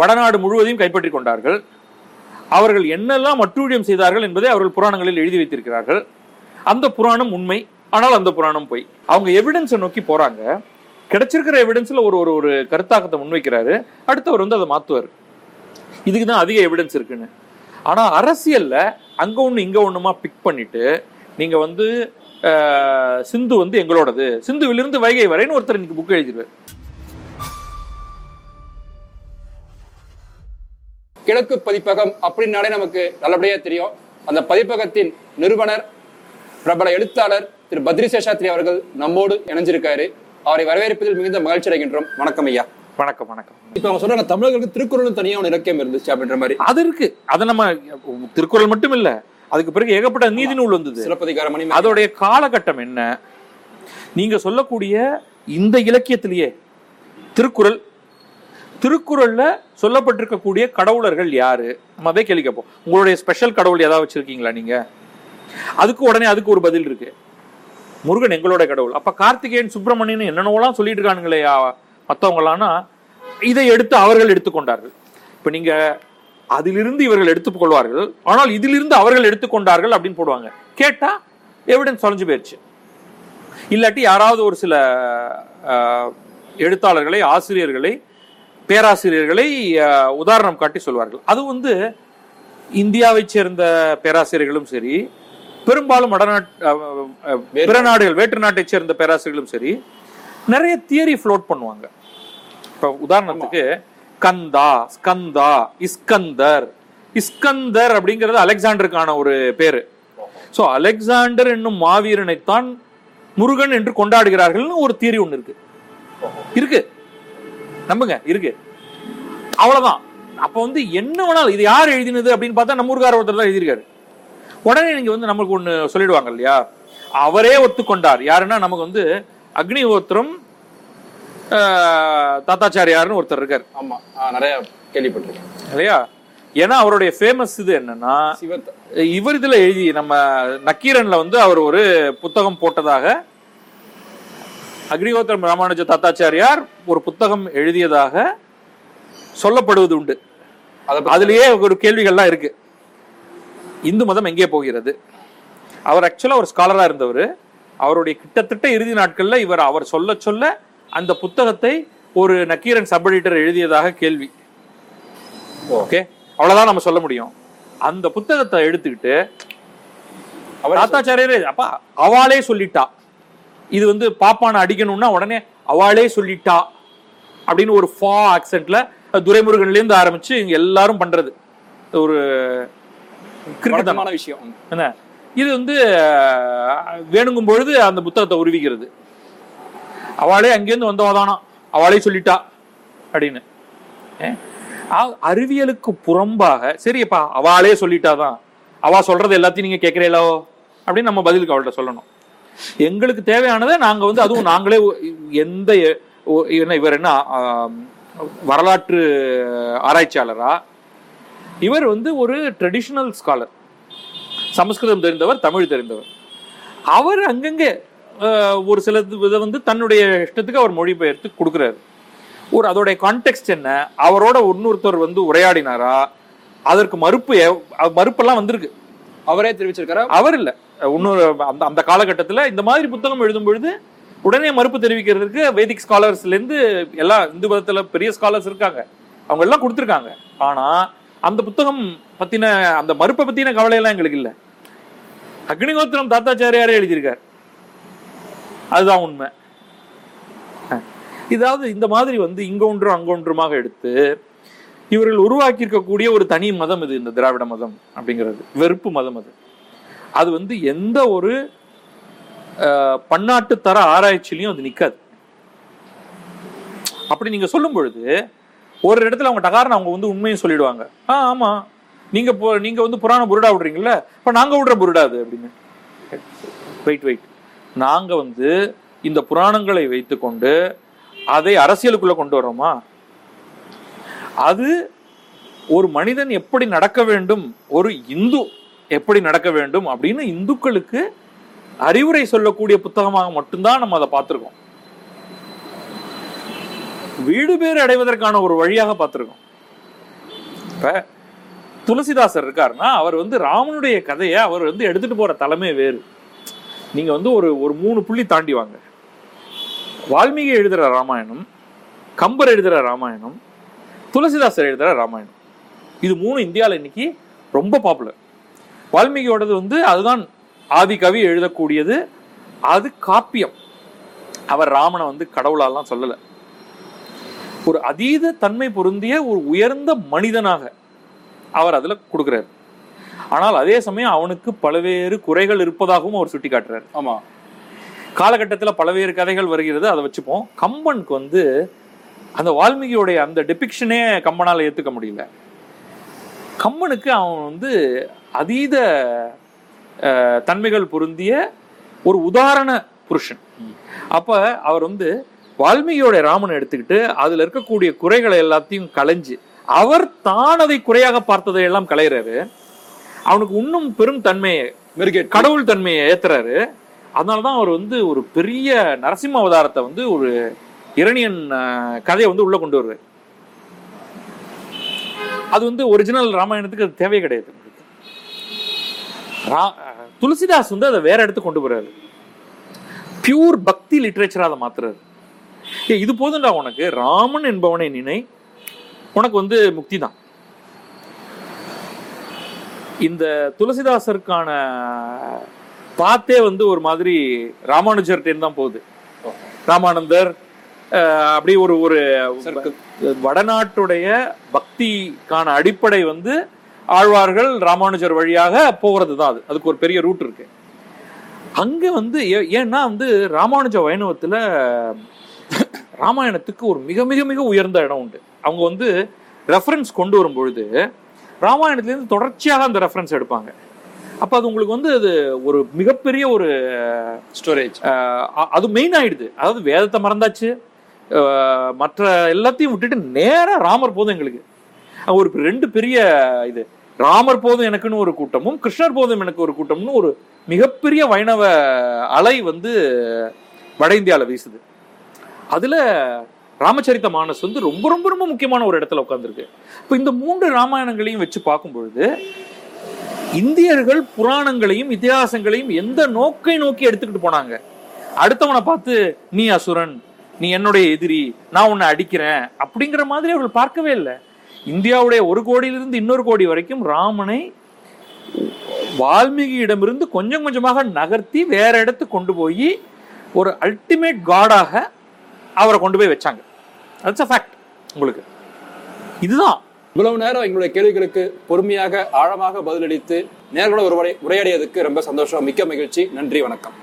வடநாடு முழுவதையும் கைப்பற்றி கொண்டார்கள். அவர்கள் என்னெல்லாம் அட்டூழியம் செய்தார்கள் என்பதை அவர்கள் புராணங்களில் எழுதி வைத்திருக்கிறார்கள். அந்த புராணம் உண்மை ஆனால் அந்த புராணம் பொய். அவங்க எவிடன்ஸை நோக்கி போறாங்க. கிடைச்சிருக்கிற எவிடன்ஸ்ல ஒரு ஒரு ஒரு கருத்தாக்கத்தை முன்வைக்கிறாரு. அடுத்தவர் வந்து அதை மாத்துவார். இதுக்கு தான் அதிக எவிடன்ஸ் இருக்குன்னு. ஆனா அரசியல்ல அங்க ஒண்ணு இங்க ஒண்ணுமா பிக் பண்ணிட்டு நீங்க வந்து சிந்து வந்து எங்களோடது. சிந்துவிலிருந்து வைகை வரைன்னு ஒருத்தர் இன்னைக்கு புக் எழுதிடுவார் கிழக்கு பதிப்பகம் அப்படின்னாலே நமக்கு நல்லபடியா தெரியும். அந்த பதிப்பகத்தின் நிறுவனர் பிரபல எழுத்தாளர் திரு பத்ரி சேஷாத்ரி அவர்கள் நம்மோடு இணைஞ்சிருக்காரு. அவரை வரவேற்பதில் மிகுந்த மகிழ்ச்சி அடைகின்றோம். வணக்கம் ஐயா. வணக்கம் வணக்கம். இப்ப அவங்க சொல்றாங்க தமிழர்களுக்கு திருக்குறளும் தனியா ஒரு இலக்கியம் இருந்துச்சு அப்படின்ற மாதிரி. அது இருக்கு. அதை நம்ம திருக்குறள் மட்டும் இல்ல. அதுக்கு பிறகு ஏகப்பட்ட நீதி நூல் வந்தது. சிலப்பதிகார மணி அதோடைய காலகட்டம் என்ன? நீங்க சொல்லக்கூடிய இந்த இலக்கியத்திலேயே திருக்குறள் திருக்குறளில் சொல்லப்பட்டிருக்கக்கூடிய கடவுளர்கள் யாரு? நம்ம அதே கேள்வி கேட்போம். உங்களுடைய ஸ்பெஷல் கடவுள் ஏதாவது வச்சிருக்கீங்களா நீங்க? அதுக்கு உடனே அதுக்கு ஒரு பதில் இருக்கு. முருகன் எங்களோட கடவுள். அப்ப கார்த்திகேயன் சுப்பிரமணியன் என்னென்னலாம் சொல்லிட்டு இருக்கானுங்களே மற்றவங்களானா இதை எடுத்து அவர்கள் எடுத்துக்கொண்டார்கள். இப்போ நீங்க அதிலிருந்து இவர்கள் எடுத்துக் கொள்வார்கள் ஆனால் இதிலிருந்து அவர்கள் எடுத்துக்கொண்டார்கள் அப்படின்னு போடுவாங்க. கேட்டா எவிடன்ஸ் தொலைஞ்சு போயிடுச்சு இல்லாட்டி யாராவது ஒரு சில எழுத்தாளர்களை ஆசிரியர்களை பேராசிரியர்களை உதாரணம் காட்டி சொல்வார்கள். அது வந்து இந்தியாவைச் சேர்ந்த பேராசிரியர்களும் சரி பெரும்பாலும் வடநாட் அஹ், அஹ், பிற நாடுகள் வேற்று நாட்டைச் சேர்ந்த பேராசிரியர்களும் சரி நிறைய தியரி ஃப்ளோட் பண்ணுவாங்க. இப்ப உதாரணத்துக்கு கந்தா ஸ்கந்தா இஸ்கந்தர். இஸ்கந்தர் அப்படிங்கிறது அலெக்சாண்டருக்கான ஒரு பேரு. சோ அலெக்சாண்டர் என்னும் மாவீரனைத்தான் முருகன் என்று கொண்டாடுகிறார்கள்னு ஒரு தியரி ஒண்ணு இருக்கு. இருக்கு. நம்புங்க இருக்கு. அவ்வளவுதான். அப்ப வந்து என்ன வேணாலும் இது யார் எழுதினது அப்படின்னு பார்த்தா நம்ம ஊருக்கார ஒருத்தர் தான் எழுதியிருக்காரு. உடனே நீங்க வந்து நமக்கு ஒண்ணு சொல்லிடுவாங்க இல்லையா? அவரே ஒத்துக்கொண்டார். யாருன்னா நமக்கு வந்து அக்னிஹோத்திரம் ஆஹ், தாத்தாச்சாரியார்னு ஒருத்தர் இருக்கார். ஆமா. நிறைய கேள்விப்பட்டிருக்கேன். இல்லையா? ஏன்னா அவருடைய ஃபேமஸ் இது என்னன்னா இவர் இதுல எழுதி நம்ம நக்கீரன்ல வந்து அவர் ஒரு புத்தகம் போட்டதாக அக்னிஹோத்திரம் ராமானுஜ தாத்தாச்சாரியார் ஒரு புத்தகம் எழுதியதாக சொல்லப்படுவது உண்டு. அதுலயே ஒரு கேள்விகள்லாம் இருக்கு. இந்து மதம் எங்கே போகிறது? அவர் ஆக்சுவலா ஒரு ஸ்காலரா இருந்தவர். அவருடைய கிட்டத்தட்ட இறுதி நாட்கள்ல இவர் அவர் சொல்ல சொல்ல அந்த புத்தகத்தை ஒரு நக்கீரன் சப் எடிட்டர் எழுதியதாக கேள்வி. ஓகே அவ்வளவுதான் நம்ம சொல்ல முடியும். அந்த புத்தகத்தை எடுத்துக்கிட்டு அவர் தாத்தாச்சாரியரே அப்பா அவளே சொல்லிட்டா. இது வந்து பாப்பான அடிக்கணும்னா உடனே அவளே சொல்லிட்டா அப்படின்னு ஒரு ஃபா ஆக்சென்ட்ல துரைமுருகன்ல இருந்து ஆரம்பிச்சு இங்க எல்லாரும் பண்றது. ஒரு வழக்கமான விஷயம். என்ன? இது வந்து வேணுங்கும் பொழுது அந்த புத்தகத்தை உருவிக்கிறது. அவளே அங்கேருந்து வந்தவதானா? அவளே சொல்லிட்டா அப்படின்னு. அறிவியலுக்கு புறம்பாக சரியப்பா அவளே சொல்லிட்டாதான். அவ சொல்றது எல்லாத்தையும் நீங்க கேட்கறீங்களோ அப்படின்னு நம்ம பதிலுக்கு அவள்கிட்ட சொல்லணும். எங்களுக்கு தேவையானதை நாங்க வந்து அதுவும் நாங்களே எந்த என்ன இவர் என்ன வரலாற்று ஆராய்ச்சியாளரா? இவர் வந்து ஒரு ட்ரெடிஷனல் ஸ்காலர் சமஸ்கிருதம் தெரிந்தவர் தமிழ் தெரிந்தவர். அவர் அங்கங்கே ஒரு சில இதை வந்து தன்னுடைய இஷ்டத்துக்கு அவர் மொழிபெயர்த்து கொடுக்குறாரு. ஒரு அதோடைய கான்டெக்ட் என்ன? அவரோட இன்னொருத்தர் வந்து உரையாடினாரா? அதற்கு மறுப்பு மறுப்பெல்லாம் வந்திருக்கு. அவரே தெரிவிச்சிருக்காரு? அவர் இல்ல. இன்னொரு அந்த அந்த காலகட்டத்தில் இந்த மாதிரி புத்தகம் எழுதும் பொழுது உடனே மறுப்பு தெரிவிக்கிறதுக்கு வேதிக் ஸ்காலர்ஸ்லேருந்து எல்லா இந்து மதத்தில் பெரிய ஸ்காலர்ஸ் இருக்காங்க. அவங்க எல்லாம் கொடுத்துருக்காங்க. ஆனால் அந்த புத்தகம் பற்றின அந்த மறுப்பை பற்றின கவலை எல்லாம் எங்களுக்கு இல்லை. அக்னிகோத்திரம் தாத்தாச்சாரியாரே எழுதியிருக்கார். அதுதான் உண்மை. இதாவது இந்த மாதிரி வந்து இங்க ஒன்றும் அங்க ஒன்றுமாக எடுத்து இவர்கள் உருவாக்கி இருக்கக்கூடிய ஒரு தனி மதம் இது இந்த திராவிட மதம் அப்படிங்கிறது. வெறுப்பு மதம் அது. அது வந்து எந்த ஒரு பன்னாட்டு தர ஆராய்ச்சியிலையும் அது நிற்காது அப்படி நீங்க சொல்லும் பொழுது ஒரு இடத்துல அவங்க டகாரன் அவங்க வந்து உண்மையும் சொல்லிடுவாங்க. ஆ ஆமா. நீங்க நீங்க வந்து புராண புருடா விடுறீங்கல்ல இப்ப நாங்க விடுற புருடா அது அப்படின்னு. வெயிட் வெயிட் நாங்க வந்து இந்த புராணங்களை வைத்துக்கொண்டு அதை அரசியலுக்குள்ள கொண்டு வரோமா அது ஒரு மனிதன் எப்படி நடக்க வேண்டும்? ஒரு இந்து எப்படி நடக்க வேண்டும் அப்படின்னு இந்துக்களுக்கு அறிவுரை சொல்லக்கூடிய புத்தகமாக மட்டும்தான் நம்ம அதை பார்த்துருக்கோம். வீடு பேர் அடைவதற்கான ஒரு வழியாக பார்த்துருக்கோம். இப்ப துளசிதாசர் இருக்காருன்னா அவர் வந்து ராமனுடைய கதையை அவர் வந்து எடுத்துட்டு போற தலைமை வேறு. நீங்க வந்து ஒரு ஒரு மூணு புள்ளி தாண்டி வாங்க. வால்மீகி எழுதுற ராமாயணம் கம்பர் எழுதுற ராமாயணம் துளசிதாசர் எழுதுற ராமாயணம். இது மூணு இந்தியாவில் இன்னைக்கு ரொம்ப பாப்புலர் வால்மீகியோடது வந்து அதுதான் ஆதி கவி எழுதக்கூடியது. அது காப்பியம். அவர் ராமனை வந்து கடவுளாலாம் சொல்லல. ஒரு அதீத தன்மை பொருந்திய ஒரு உயர்ந்த மனிதனாக அவர் அதுல கொடுக்கிறார். ஆனால் அதே சமயம் அவனுக்கு பல்வேறு குறைகள் இருப்பதாகவும் அவர் சுட்டி காட்டுறாரு ஆமா. காலகட்டத்தில் பல்வேறு கதைகள் வருகிறது. அதை வச்சுப்போம். கம்பனுக்கு வந்து அந்த வால்மீகியோடைய அந்த டெபிக்ஷனே கம்பனால ஏத்துக்க முடியல. கம்பனுக்கு அவன் வந்து அதீத தன்மைகள் பொருந்திய ஒரு உதாரண புருஷன். அப்ப அவர் வந்து வால்மீகியோட ராமனை எடுத்துக்கிட்டு அதுல இருக்கக்கூடிய குறைகளை எல்லாத்தையும் களைஞ்சு அவர் தான் அதை குறையாக பார்த்ததை எல்லாம் களையிறாரு. அவனுக்கு இன்னும் பெரும் தன்மையை கடவுள் தன்மையை ஏத்துறாரு. அதனாலதான் அவர் வந்து ஒரு பெரிய நரசிம்ம அவதாரத்தை வந்து ஒரு இரணியன் கதையை வந்து உள்ள கொண்டு வருவார். அது வந்து ஒரிஜினல் ராமாயணத்துக்கு அது தேவை கிடையாது. ரா- துளசிதாஸ் வந்து அதை வேற இடத்துக்கு கொண்டு போறாரு. பியூர் பக்தி லிட்ரேச்சரா அதை மாத்துறாரு. ஏ இது போதும்டா உனக்கு. ராமன் என்பவனை நினை உனக்கு வந்து முக்தி தான். இந்த துளசிதாசருக்கான பாத்தே வந்து ஒரு மாதிரி ராமானுஜர்கிட்டேருந்து தான் போகுது. ராமானந்தர் அப்படி ஒரு ஒரு. வடநாட்டுடைய பக்திக்கான அடிப்படை வந்து ஆழ்வார்கள் ராமானுஜர் வழியாக போகிறது தான் அது. அதுக்கு ஒரு பெரிய ரூட் இருக்கு. அங்க வந்து ஏன்னா வந்து ராமானுஜ வைணவத்துல ராமாயணத்துக்கு ஒரு மிக மிக மிக உயர்ந்த இடம் உண்டு. அவங்க வந்து ரெஃபரன்ஸ் கொண்டு வரும் பொழுது ராமாயணத்துலேருந்து தொடர்ச்சியாக அந்த ரெஃபரன்ஸ் எடுப்பாங்க. அப்போ அது உங்களுக்கு வந்து அது ஒரு மிகப்பெரிய ஒரு ஸ்டோரேஜ் அது மெயின் ஆயிடுது. அதாவது வேதத்தை மறந்தாச்சு. மற்ற எல்லாத்தையும் விட்டுட்டு நேராக ராமர் போதும் எங்களுக்கு. ஒரு ரெண்டு பெரிய இது ராமர் போதும் எனக்குன்னு ஒரு கூட்டமும் கிருஷ்ணர் போதும் எனக்கு ஒரு கூட்டம்னு ஒரு மிகப்பெரிய வைணவ அலை வந்து வட இந்தியாவில் வீசுது. அதில் ராமச்சரித்த மானஸ் வந்து ரொம்ப ரொம்ப ரொம்ப முக்கியமான ஒரு இடத்துல உட்காந்துருக்கு இப்போ இந்த மூன்று ராமாயணங்களையும் வச்சு பார்க்கும் பொழுது இந்தியர்கள் புராணங்களையும் இதிகாசங்களையும் எந்த நோக்கை நோக்கி எடுத்துக்கிட்டு போனாங்க? அடுத்தவனை பார்த்து நீ அசுரன் நீ என்னுடைய எதிரி நான் உன்னை அடிக்கிறேன் அப்படிங்கிற மாதிரி அவர்கள் பார்க்கவே இல்லை. இந்தியாவுடைய ஒரு கோடியிலிருந்து இன்னொரு கோடி வரைக்கும் ராமனை வால்மீகியிடமிருந்து கொஞ்சம் கொஞ்சமாக நகர்த்தி வேற இடத்துக்கு கொண்டு போய் ஒரு அல்டிமேட் காடாக அவரை கொண்டு போய் வச்சாங்க. தட்ஸ் அ ஃபேக்ட் உங்களுக்கு. இதுதான். இவ்வளவு நேரம் எங்களுடைய கேள்விகளுக்கு பொறுமையாக ஆழமாக பதிலளித்து நேர்களோட ஒரு உரையாடியதுக்கு ரொம்ப சந்தோஷம். மிக்க மகிழ்ச்சி. நன்றி வணக்கம்.